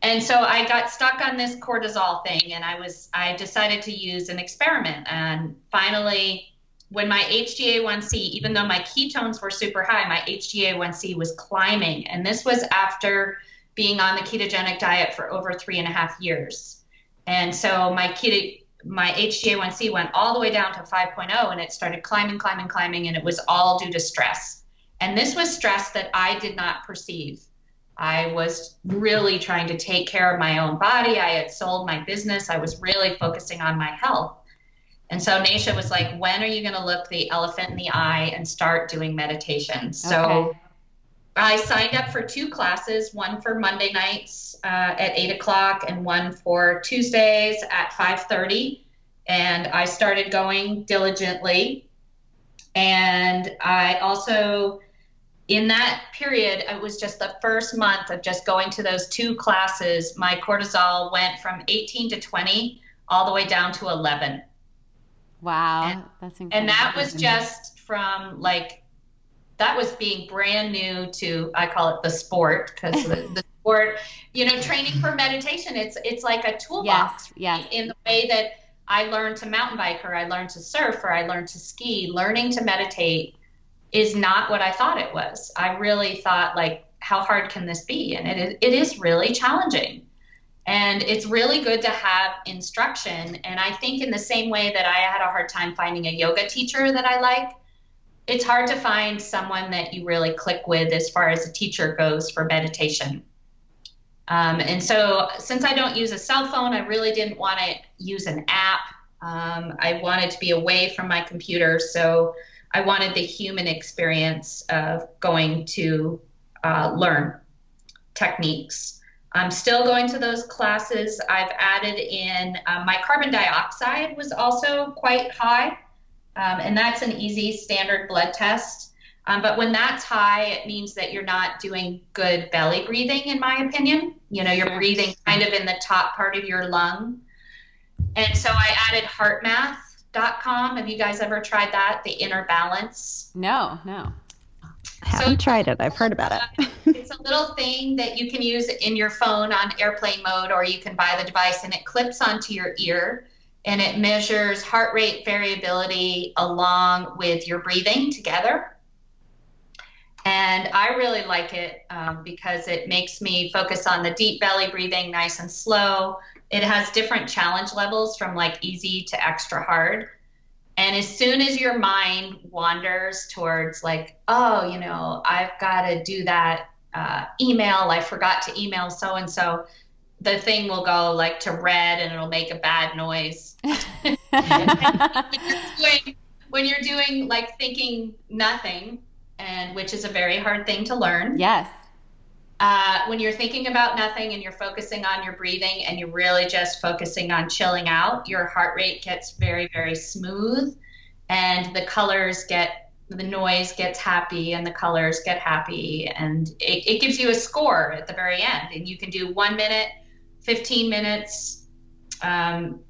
And so I got stuck on this cortisol thing and I was I decided to use an experiment and finally when my HbA1c even though my ketones were super high, my HbA1c was climbing and this was after being on the ketogenic diet for over three and a half years. And so my keto, my HbA1c went all the way down to 5.0 and it started climbing, climbing, climbing, and it was all due to stress. And this was stress that I did not perceive. I was really trying to take care of my own body. I had sold my business. I was really focusing on my health. And so Nasha was like, when are you going to look the elephant in the eye and start doing meditation? So okay. I signed up for two classes, one for Monday nights uh, at eight o'clock and one for Tuesdays at five thirty. And I started going diligently. And I also, in that period, it was just the first month of just going to those two classes. My cortisol went from 18 to 20 all the way down to 11. Wow, and, that's incredible. And that was just from like that was being brand new to I call it the sport because the, the, sport, you know, training for meditation. It's it's like a toolbox. Yes, yes. In the way that I learned to mountain bike or I learned to surf or I learned to ski, learning to meditate is not what I thought it was. I really thought like, how hard can this be? And it is, it is really challenging. And it's really good to have instruction. And I think in the same way that I had a hard time finding a yoga teacher that I like, it's hard to find someone that you really click with as far as a teacher goes for meditation. Um, and so, since I don't use a cell phone, I really didn't want to use an app. Um, I wanted to be away from my computer, so I wanted the human experience of going to uh, learn techniques. I'm still going to those classes. I've added in uh, my carbon dioxide was also quite high. Um, and that's an easy standard blood test. Um, but when that's high, it means that you're not doing good belly breathing, in my opinion. You know, you're breathing kind of in the top part of your lung. And so I added heartmath.com. Have you guys ever tried that? The inner balance? No, no. I haven't so, tried it. I've heard about it. it's a little thing that you can use in your phone on airplane mode, or you can buy the device and it clips onto your ear and it measures heart rate variability along with your breathing together. And I really like it um, because it makes me focus on the deep belly breathing, nice and slow. It has different challenge levels from like easy to extra hard. And as soon as your mind wanders towards, like, oh, you know, I've got to do that uh, email, I forgot to email so and so, the thing will go like to red and it'll make a bad noise. When, you're doing, when you're doing like thinking nothing, and which is a very hard thing to learn. Yes. Uh, when you're thinking about nothing and you're focusing on your breathing and you're really just focusing on chilling out, your heart rate gets very, very smooth and the colors get the noise gets happy and the colors get happy and it, it gives you a score at the very end and you can do one minute 15 minutes. Um,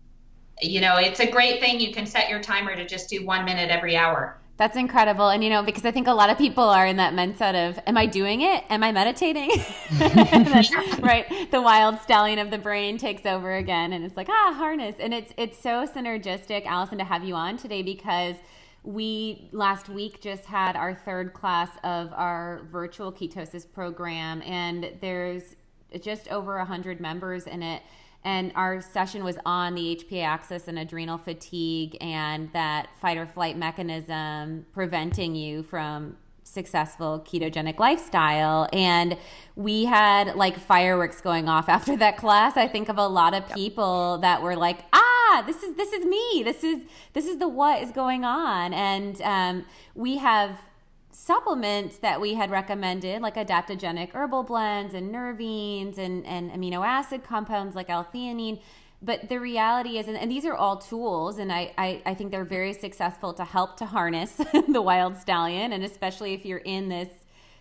you know, it's a great thing. You can set your timer to just do one minute every hour. That's incredible. And, you know, because I think a lot of people are in that mindset of, am I doing it? Am I meditating? then, right. The wild stallion of the brain takes over again. And it's like, ah, harness. And it's, it's so synergistic, Allison, to have you on today because we last week just had our third class of our virtual ketosis program, and there's just over 100 members in it. And our session was on the HPA axis and adrenal fatigue and that fight or flight mechanism preventing you from successful ketogenic lifestyle. And we had like fireworks going off after that class. I think of a lot of people that were like ah this is this is me. This is this is the what is going on. And um, we have supplements that we had recommended, like adaptogenic herbal blends and nervines and, and amino acid compounds like L-theanine. But the reality is, and, and these are all tools, and I, I, I think they're very successful to help to harness the wild stallion. And especially if you're in this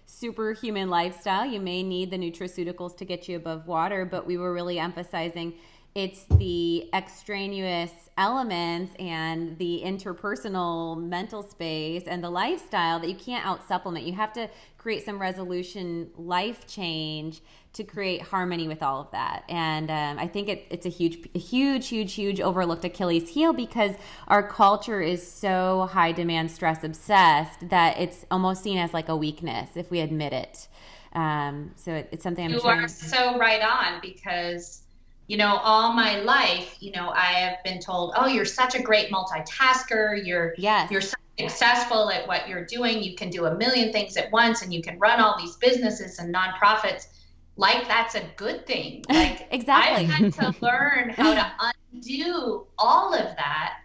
superhuman lifestyle, you may need the nutraceuticals to get you above water. But we were really emphasizing it's the extraneous elements and the interpersonal mental space and the lifestyle that you can't out supplement. You have to create some resolution life change to create harmony with all of that. And um, I think it, it's a huge, huge, huge, huge overlooked Achilles heel because our culture is so high demand, stress obsessed that it's almost seen as like a weakness if we admit it. Um, so it, it's something I'm you trying- are so right on because you know, all my life, you know, I have been told, "Oh, you're such a great multitasker. You're yes. you're so successful at what you're doing. You can do a million things at once, and you can run all these businesses and nonprofits." Like that's a good thing. Like exactly. I had to learn how to undo all of that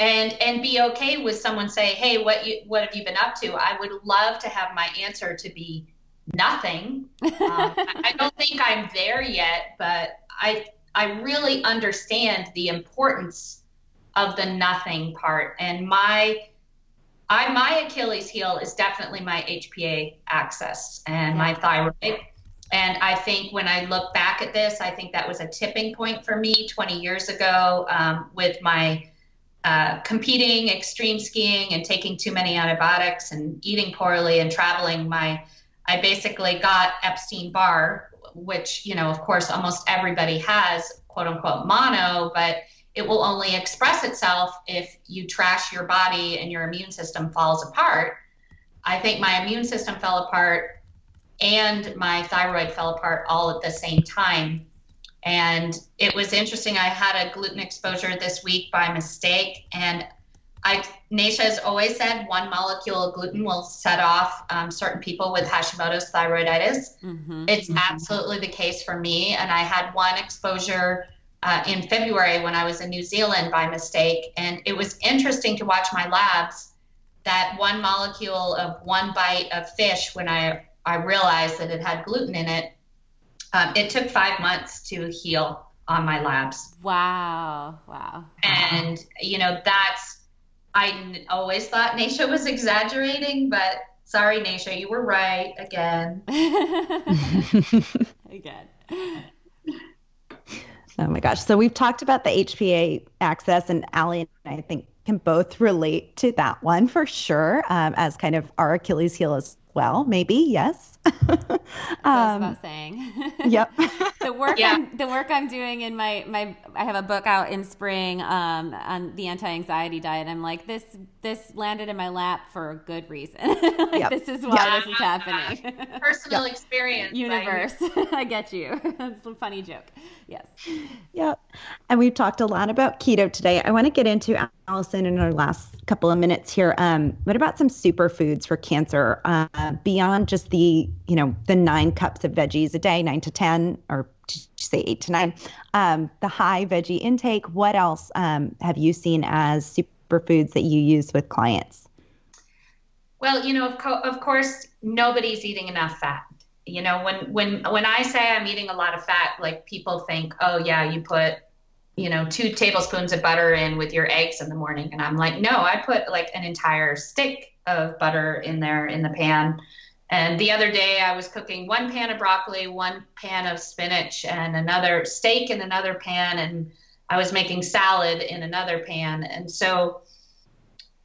and and be okay with someone say, "Hey, what you what have you been up to?" I would love to have my answer to be nothing. Um, I don't think I'm there yet, but I I really understand the importance of the nothing part. And my I my Achilles heel is definitely my HPA axis and my thyroid. And I think when I look back at this, I think that was a tipping point for me 20 years ago um, with my uh, competing, extreme skiing, and taking too many antibiotics and eating poorly and traveling. My I basically got Epstein Barr, which, you know, of course, almost everybody has quote unquote mono, but it will only express itself if you trash your body and your immune system falls apart. I think my immune system fell apart and my thyroid fell apart all at the same time. And it was interesting. I had a gluten exposure this week by mistake, and I Nasha has always said one molecule of gluten will set off um, certain people with Hashimoto's thyroiditis. Mm-hmm. It's mm-hmm. absolutely the case for me. And I had one exposure uh, in February when I was in New Zealand by mistake. And it was interesting to watch my labs that one molecule of one bite of fish when I, I realized that it had gluten in it. Um, it took five months to heal on my labs. Wow. Wow. And, you know, that's I always thought Nasha was exaggerating, but sorry, Nasha, you were right again. again. Oh my gosh. So we've talked about the HPA axis, and Ali and I think can both relate to that one for sure um, as kind of our Achilles heel as well. Maybe, yes. Um, saying. yep. the work yeah. I'm, the work I'm doing in my my I have a book out in spring um, on the anti-anxiety diet. I'm like this this landed in my lap for a good reason. like yep. this is why yeah. this is happening. Personal yep. experience. Universe. I get you. It's a funny joke. Yes. Yep. And we've talked a lot about keto today. I want to get into Allison in our last couple of minutes here. Um, what about some superfoods for cancer uh, beyond just the you know the nine cups of veggies a day, nine to ten, or say eight to nine? Um, the high veggie intake. What else um, have you seen as superfoods that you use with clients? Well, you know, of, co- of course, nobody's eating enough fat you know when when when i say i'm eating a lot of fat like people think oh yeah you put you know two tablespoons of butter in with your eggs in the morning and i'm like no i put like an entire stick of butter in there in the pan and the other day i was cooking one pan of broccoli one pan of spinach and another steak in another pan and i was making salad in another pan and so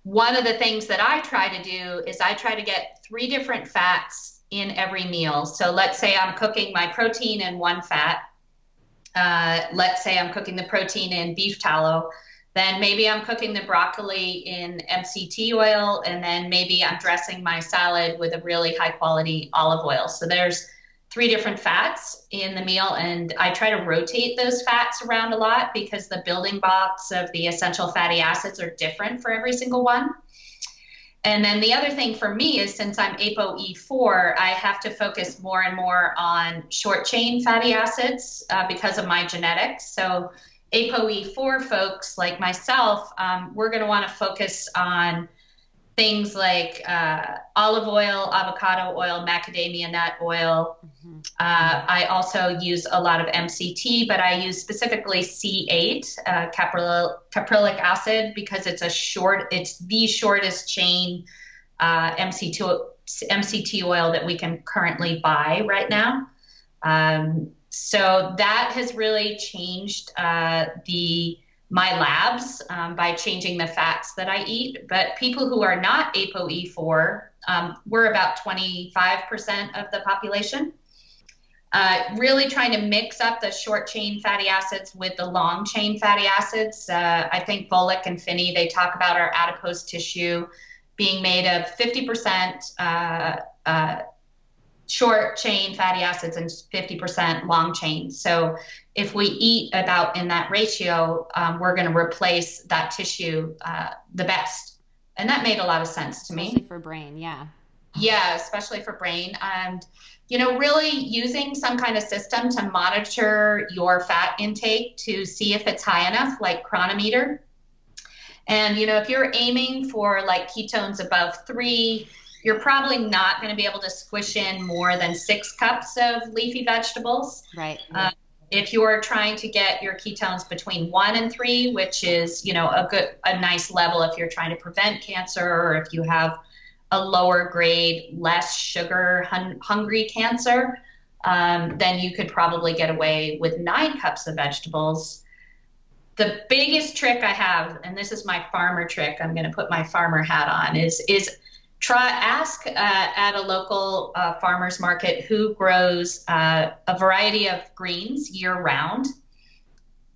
one of the things that i try to do is i try to get three different fats in every meal. So let's say I'm cooking my protein in one fat. Uh, let's say I'm cooking the protein in beef tallow. Then maybe I'm cooking the broccoli in MCT oil, and then maybe I'm dressing my salad with a really high quality olive oil. So there's three different fats in the meal, and I try to rotate those fats around a lot because the building blocks of the essential fatty acids are different for every single one. And then the other thing for me is since I'm ApoE4, I have to focus more and more on short chain fatty acids uh, because of my genetics. So ApoE4 folks like myself, um, we're going to want to focus on things like uh, olive oil, avocado oil, macadamia nut oil. Mm-hmm. Uh, I also use a lot of MCT, but I use specifically C8, uh, capryl- caprylic acid, because it's a short, it's the shortest chain uh, MCT, MCT oil that we can currently buy right now. Um, so that has really changed uh, the my labs um, by changing the fats that I eat. But people who are not ApoE4, um, we're about 25% of the population. Uh, really trying to mix up the short chain fatty acids with the long chain fatty acids. Uh, I think Volek and Phinney, they talk about our adipose tissue being made of 50% uh, uh short chain fatty acids and 50% long chain. So if we eat about in that ratio, um, we're going to replace that tissue uh, the best. And that made a lot of sense to especially me. For brain, yeah. Yeah, especially for brain. And, you know, really using some kind of system to monitor your fat intake to see if it's high enough, like Cronometer. And, you know, if you're aiming for like ketones above three, you're probably not going to be able to squish in more than six cups of leafy vegetables. Right. Uh, if you're trying to get your ketones between one and three, which is you know a good a nice level if you're trying to prevent cancer or if you have a lower grade, less sugar hun- hungry cancer, um, then you could probably get away with nine cups of vegetables. The biggest trick I have, and this is my farmer trick, I'm going to put my farmer hat on, is is try ask uh, at a local uh, farmers market who grows uh, a variety of greens year round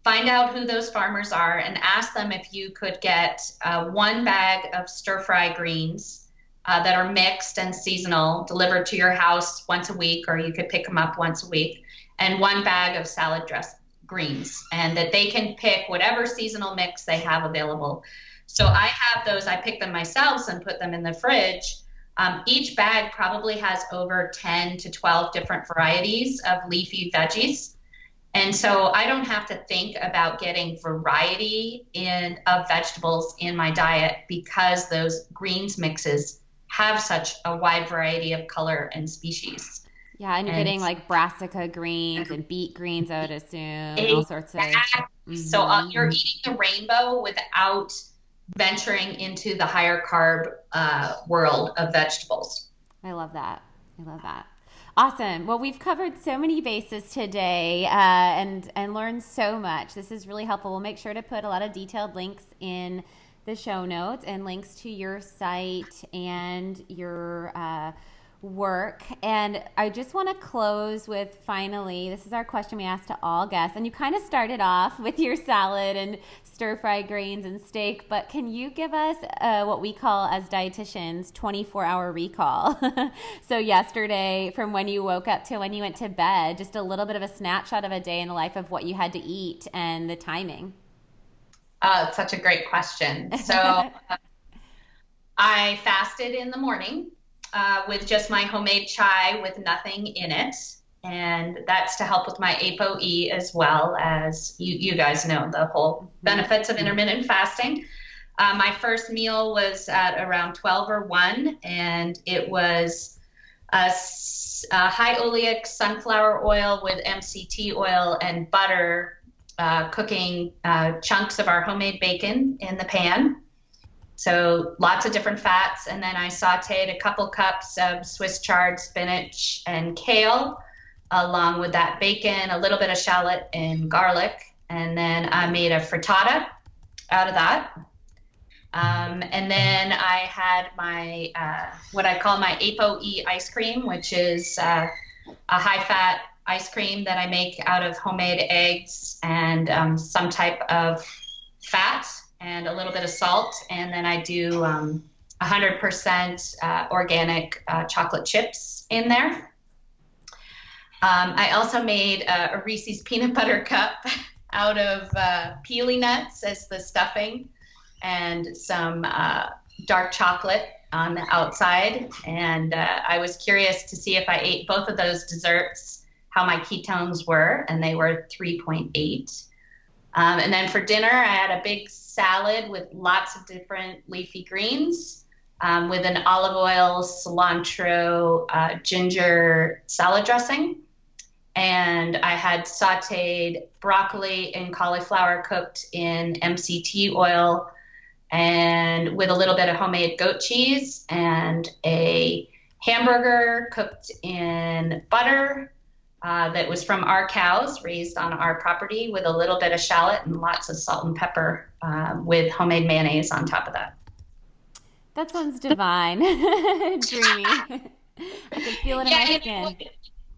find out who those farmers are and ask them if you could get uh, one bag of stir fry greens uh, that are mixed and seasonal delivered to your house once a week or you could pick them up once a week and one bag of salad dress greens and that they can pick whatever seasonal mix they have available so I have those, I pick them myself and put them in the fridge. Um, each bag probably has over 10 to 12 different varieties of leafy veggies. And so I don't have to think about getting variety in of vegetables in my diet because those greens mixes have such a wide variety of color and species. Yeah, and you're and, getting like brassica greens and beet greens, I would assume, all sorts of. Mm-hmm. So uh, you're eating the rainbow without venturing into the higher carb uh, world of vegetables. I love that. I love that. Awesome. Well, we've covered so many bases today uh, and and learned so much. This is really helpful. We'll make sure to put a lot of detailed links in the show notes and links to your site and your. Uh, work. And I just want to close with finally, this is our question we ask to all guests. And you kind of started off with your salad and stir fry grains and steak, but can you give us uh, what we call as dietitians 24 hour recall? so, yesterday, from when you woke up to when you went to bed, just a little bit of a snapshot of a day in the life of what you had to eat and the timing. Uh, it's such a great question. So, uh, I fasted in the morning uh, with just my homemade chai with nothing in it. And that's to help with my ApoE as well as you, you guys know the whole benefits of intermittent fasting. Uh, my first meal was at around 12 or 1, and it was a, a high oleic sunflower oil with MCT oil and butter, uh, cooking uh, chunks of our homemade bacon in the pan. So lots of different fats. And then I sauteed a couple cups of Swiss chard spinach and kale, along with that bacon, a little bit of shallot and garlic. And then I made a frittata out of that. Um, and then I had my, uh, what I call my ApoE ice cream, which is uh, a high fat ice cream that I make out of homemade eggs and um, some type of fat and a little bit of salt. And then I do um, 100% uh, organic uh, chocolate chips in there. Um, I also made a, a, Reese's peanut butter cup out of uh, pili nuts as the stuffing and some uh, dark chocolate on the outside. And uh, I was curious to see if I ate both of those desserts, how my ketones were, and they were 3.8. Um, and then for dinner, I had a big salad with lots of different leafy greens um, with an olive oil, cilantro, uh, ginger salad dressing. And I had sauteed broccoli and cauliflower cooked in MCT oil and with a little bit of homemade goat cheese and a hamburger cooked in butter uh, that was from our cows raised on our property with a little bit of shallot and lots of salt and pepper uh, with homemade mayonnaise on top of that. That sounds divine. Dreamy. I can feel it in yeah, my skin.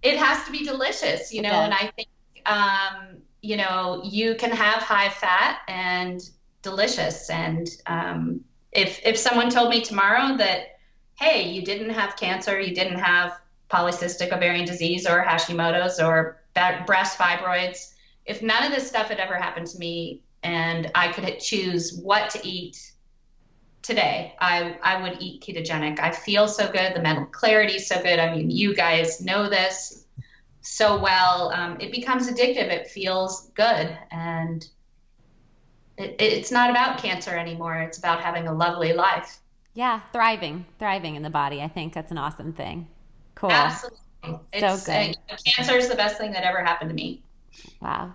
It has to be delicious, you know, and I think, um, you know, you can have high fat and delicious. And um, if if someone told me tomorrow that, hey, you didn't have cancer, you didn't have polycystic ovarian disease or Hashimoto's or breast fibroids, if none of this stuff had ever happened to me and I could choose what to eat today, I, I would eat ketogenic. I feel so good. The mental clarity is so good. I mean, you guys know this so well. Um, it becomes addictive. It feels good. And it, it's not about cancer anymore. It's about having a lovely life. Yeah, thriving, thriving in the body. I think that's an awesome thing. Cool. Absolutely. It's, so good. Uh, cancer is the best thing that ever happened to me. Wow.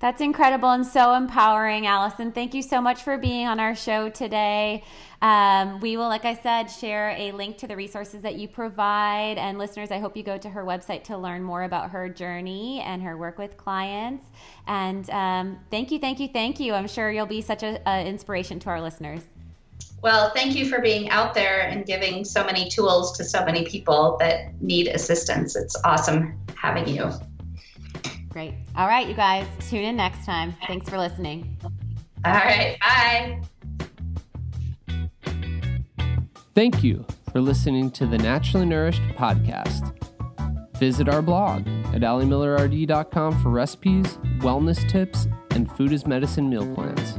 That's incredible and so empowering, Allison. Thank you so much for being on our show today. Um, we will, like I said, share a link to the resources that you provide. And listeners, I hope you go to her website to learn more about her journey and her work with clients. And um, thank you, thank you, thank you. I'm sure you'll be such an inspiration to our listeners. Well, thank you for being out there and giving so many tools to so many people that need assistance. It's awesome having you. Great. All right, you guys, tune in next time. Thanks for listening. All right. Bye. Thank you for listening to the Naturally Nourished podcast. Visit our blog at alimillerrd.com for recipes, wellness tips, and food as medicine meal plans.